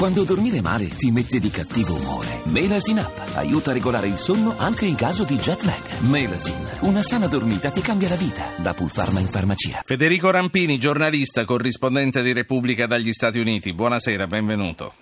Quando dormire male ti mette di cattivo umore. Melasin Up aiuta a regolare il sonno anche in caso di jet lag. Melasin, una sana dormita ti cambia la vita. Da Pulpharma in farmacia. Federico Rampini, giornalista, corrispondente di Repubblica dagli Stati Uniti. Buonasera, benvenuto.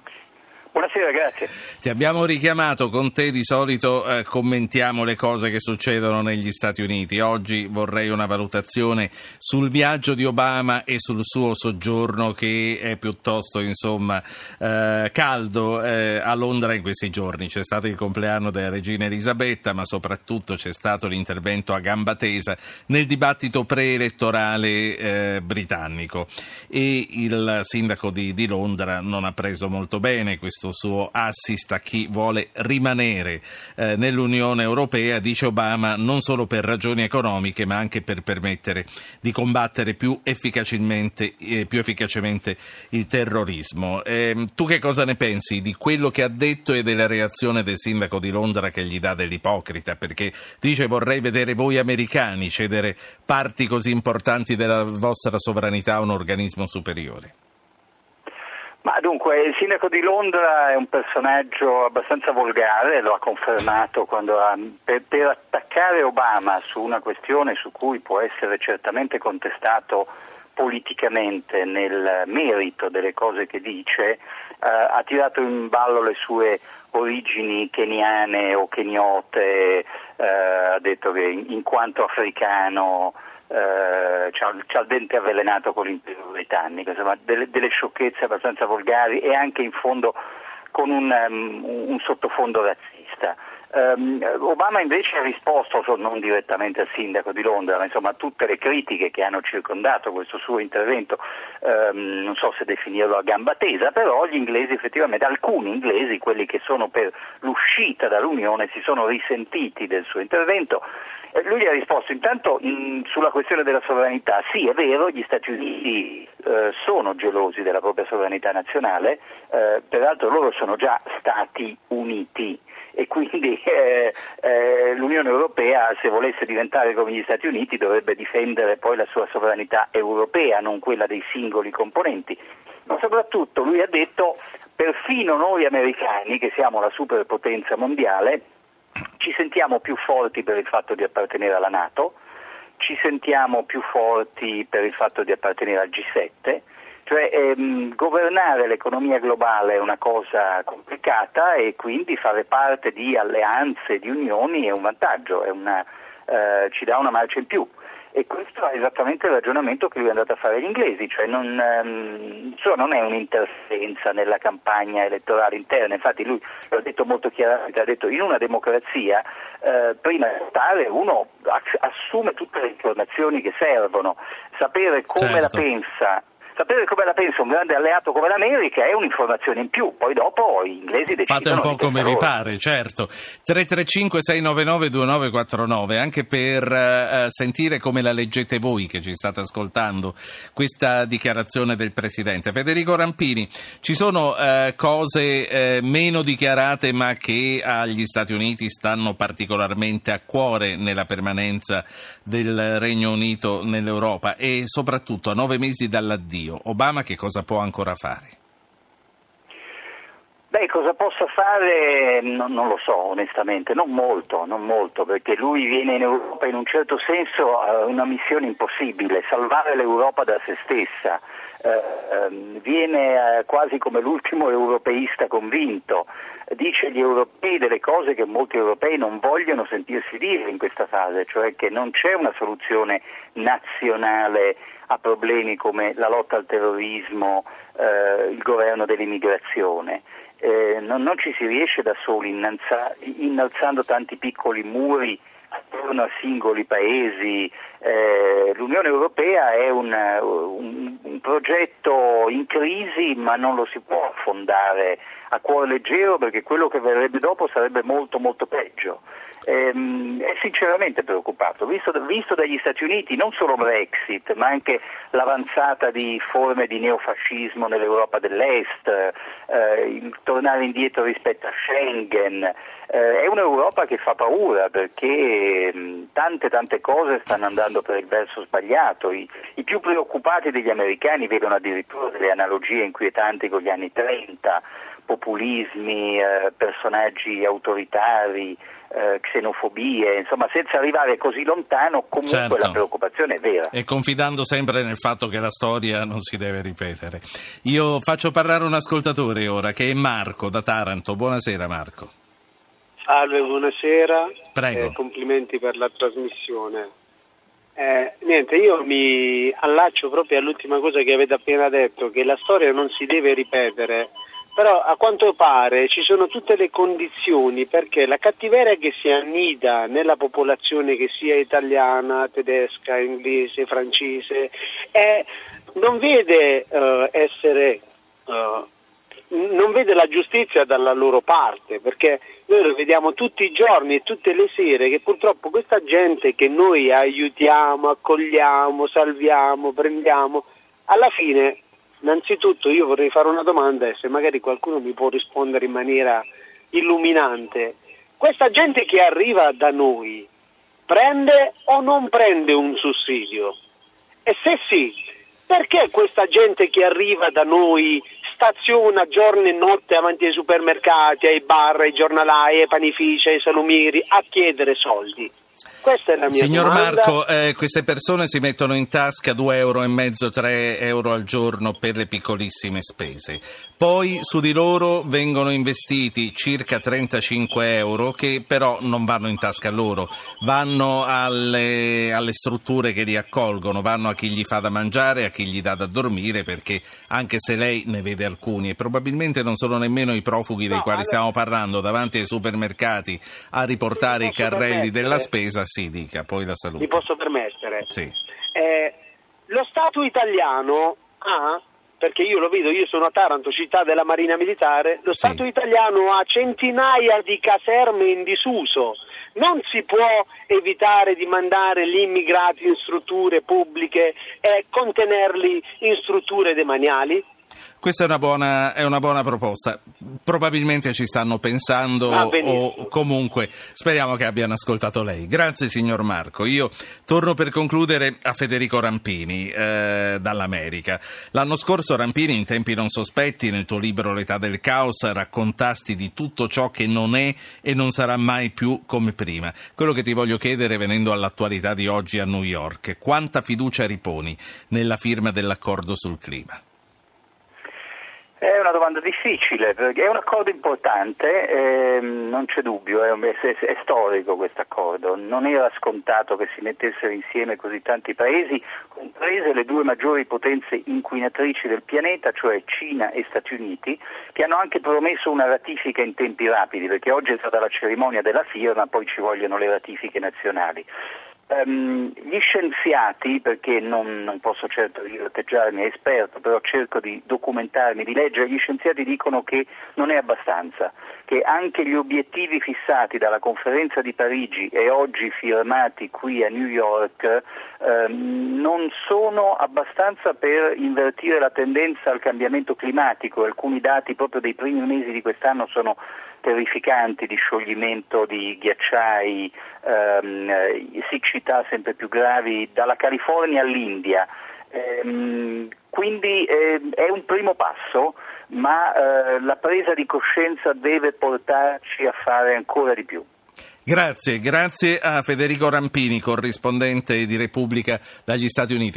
Buonasera, grazie. Ti abbiamo richiamato, con te di solito eh, commentiamo le cose che succedono negli Stati Uniti. Oggi vorrei una valutazione sul viaggio di Obama e sul suo soggiorno che è piuttosto insomma, eh, caldo eh, a Londra in questi giorni. C'è stato il compleanno della regina Elisabetta, ma soprattutto c'è stato l'intervento a gamba tesa nel dibattito preelettorale eh, britannico e il sindaco di, di Londra non ha preso molto bene questo questo suo assist a chi vuole rimanere eh, nell'Unione Europea, dice Obama, non solo per ragioni economiche ma anche per permettere di combattere più efficacemente, eh, più efficacemente il terrorismo. Eh, tu che cosa ne pensi di quello che ha detto e della reazione del sindaco di Londra che gli dà dell'ipocrita? Perché dice vorrei vedere voi americani cedere parti così importanti della vostra sovranità a un organismo superiore. Ma dunque, il sindaco di Londra è un personaggio abbastanza volgare, lo ha confermato quando ha, per, per, attaccare Obama su una questione su cui può essere certamente contestato politicamente nel merito delle cose che dice, eh, ha tirato in ballo le sue origini keniane o keniote, eh, ha detto che in, in quanto africano eh, c'ha, c'ha, il dente avvelenato con l'impero britannico, insomma delle, delle, sciocchezze abbastanza volgari e anche in fondo con un, um, un sottofondo razzista. Um, Obama invece ha risposto, non direttamente al sindaco di Londra, ma insomma a tutte le critiche che hanno circondato questo suo intervento, um, non so se definirlo a gamba tesa, però gli inglesi effettivamente, alcuni inglesi, quelli che sono per l'uscita dall'Unione, si sono risentiti del suo intervento. Eh, lui gli ha risposto intanto in, sulla questione della sovranità, sì è vero, gli Stati Uniti eh, sono gelosi della propria sovranità nazionale, eh, peraltro loro sono già Stati Uniti quindi eh, eh, l'Unione Europea se volesse diventare come gli Stati Uniti dovrebbe difendere poi la sua sovranità europea, non quella dei singoli componenti. Ma soprattutto lui ha detto perfino noi americani, che siamo la superpotenza mondiale, ci sentiamo più forti per il fatto di appartenere alla Nato, ci sentiamo più forti per il fatto di appartenere al G7, cioè ehm, governare l'economia globale è una cosa complicata e quindi fare parte di alleanze, di unioni è un vantaggio, è una, eh, ci dà una marcia in più. E questo è esattamente il ragionamento che lui è andato a fare agli inglesi, cioè non, um, non è un'interferenza nella campagna elettorale interna, infatti lui l'ha detto molto chiaramente, ha detto in una democrazia eh, prima di votare uno assume tutte le informazioni che servono, sapere come certo. la pensa sapere come la pensa un grande alleato come l'America è un'informazione in più, poi dopo gli inglesi decidono. Fate un po' come vi pare, certo. 335 699 2949 anche per uh, sentire come la leggete voi che ci state ascoltando questa dichiarazione del Presidente. Federico Rampini, ci sono uh, cose uh, meno dichiarate ma che agli Stati Uniti stanno particolarmente a cuore nella permanenza del Regno Unito nell'Europa e soprattutto a nove mesi dall'addio Dio. Obama che cosa può ancora fare? Beh, cosa possa fare non, non, lo so onestamente, non molto, non molto, perché lui viene in Europa in un certo senso a una missione impossibile, salvare l'Europa da se stessa. Eh, ehm, viene eh, quasi come l'ultimo europeista convinto, dice agli europei delle cose che molti europei non vogliono sentirsi dire in questa fase, cioè che non c'è una soluzione nazionale a problemi come la lotta al terrorismo, eh, il governo dell'immigrazione. Eh, non, non, ci si riesce da soli innalza, innalzando tanti piccoli muri attorno a singoli paesi. Eh, L'Unione Europea è un, un, un, progetto in crisi ma non lo si può affondare a cuore leggero perché quello che verrebbe dopo sarebbe molto molto peggio ehm, è sinceramente preoccupato, visto, visto, dagli Stati Uniti non solo Brexit, ma anche l'avanzata di forme di neofascismo nell'Europa dell'Est, eh, il tornare indietro rispetto a Schengen. Eh, è un'Europa che fa paura perché mh, ehm, tante tante cose stanno andando per il verso sbagliato. I, I, più preoccupati degli americani vedono addirittura delle analogie inquietanti con gli anni 30 populismi, eh, personaggi autoritari, eh, xenofobie, insomma senza arrivare così lontano comunque Certo. la preoccupazione è vera. E confidando sempre nel fatto che la storia non si deve ripetere. Io faccio parlare un ascoltatore ora, che è Marco da Taranto. Buonasera Marco. Salve, buonasera. Prego. Eh, complimenti per la trasmissione. Eh, niente, io mi allaccio proprio all'ultima cosa che avete appena detto, che la storia non si deve ripetere, però a quanto pare ci sono tutte le condizioni perché la cattiveria che si annida nella popolazione che sia italiana, tedesca, inglese, francese, è- non vede eh, essere... eh, non vede la giustizia dalla loro parte, perché noi lo vediamo tutti i giorni e tutte le sere che purtroppo questa gente che noi aiutiamo, accogliamo, salviamo, prendiamo, alla fine, innanzitutto io vorrei fare una domanda e se magari qualcuno mi può rispondere in maniera illuminante. Questa gente che arriva da noi prende o non prende un sussidio? E se sì, perché questa gente che arriva da noi staziona giorno e notte avanti ai supermercati, ai bar, ai giornalai, ai panifici, ai salumieri a chiedere soldi? Questa è la mia Signor domanda. Marco, eh, queste persone si mettono in tasca 2 euro e mezzo, 3 euro al giorno per le piccolissime spese. Poi su di loro vengono investiti circa 35 euro che però non vanno in tasca a loro, vanno alle, alle strutture che li accolgono, vanno a chi gli fa da mangiare, a chi gli dà da dormire, perché anche se lei ne vede alcuni e probabilmente non sono nemmeno i profughi dei No, quali allora- stiamo parlando davanti ai supermercati a riportare i carrelli della spesa, sì, dica, poi la saluto. Mi posso permettere? Sì. Eh, lo Stato italiano ha, perché io lo vedo, io sono a Taranto, città della Marina Militare, lo Sì. Stato italiano ha centinaia di caserme in disuso. Non si può evitare di mandare gli immigrati in strutture pubbliche e contenerli in strutture demaniali? Questa è una, buona, è una buona proposta. Probabilmente ci stanno pensando o comunque speriamo che abbiano ascoltato lei. Grazie signor Marco. Io torno per concludere a Federico Rampini eh, dall'America. L'anno scorso Rampini in tempi non sospetti nel tuo libro L'età del caos raccontasti di tutto ciò che non è e non sarà mai più come prima. Quello che ti voglio chiedere venendo all'attualità di oggi a New York, quanta fiducia riponi nella firma dell'accordo sul clima? È una domanda difficile, è un accordo importante, ehm, non c'è dubbio, è, è- è storico questo accordo, non era scontato che si mettessero insieme così tanti paesi, comprese le due maggiori potenze inquinatrici del pianeta, cioè Cina e Stati Uniti, che hanno anche promesso una ratifica in tempi rapidi, perché oggi è stata la cerimonia della firma, poi ci vogliono le ratifiche nazionali. Ehm, gli scienziati, perché non, non posso certo io atteggiarmi esperto, però cerco di documentarmi, di leggere, gli scienziati dicono che non è abbastanza, che anche gli obiettivi fissati dalla conferenza di Parigi e oggi firmati qui a New York ehm, non sono abbastanza per invertire la tendenza al cambiamento climatico. Alcuni dati proprio dei primi mesi di quest'anno sono terrificanti di scioglimento di ghiacciai, ehm, eh, siccità sempre più gravi dalla California all'India. Ehm, quindi eh, è un primo passo, ma eh, la presa di coscienza deve portarci a fare ancora di più. Grazie, grazie a Federico Rampini, corrispondente di Repubblica dagli Stati Uniti.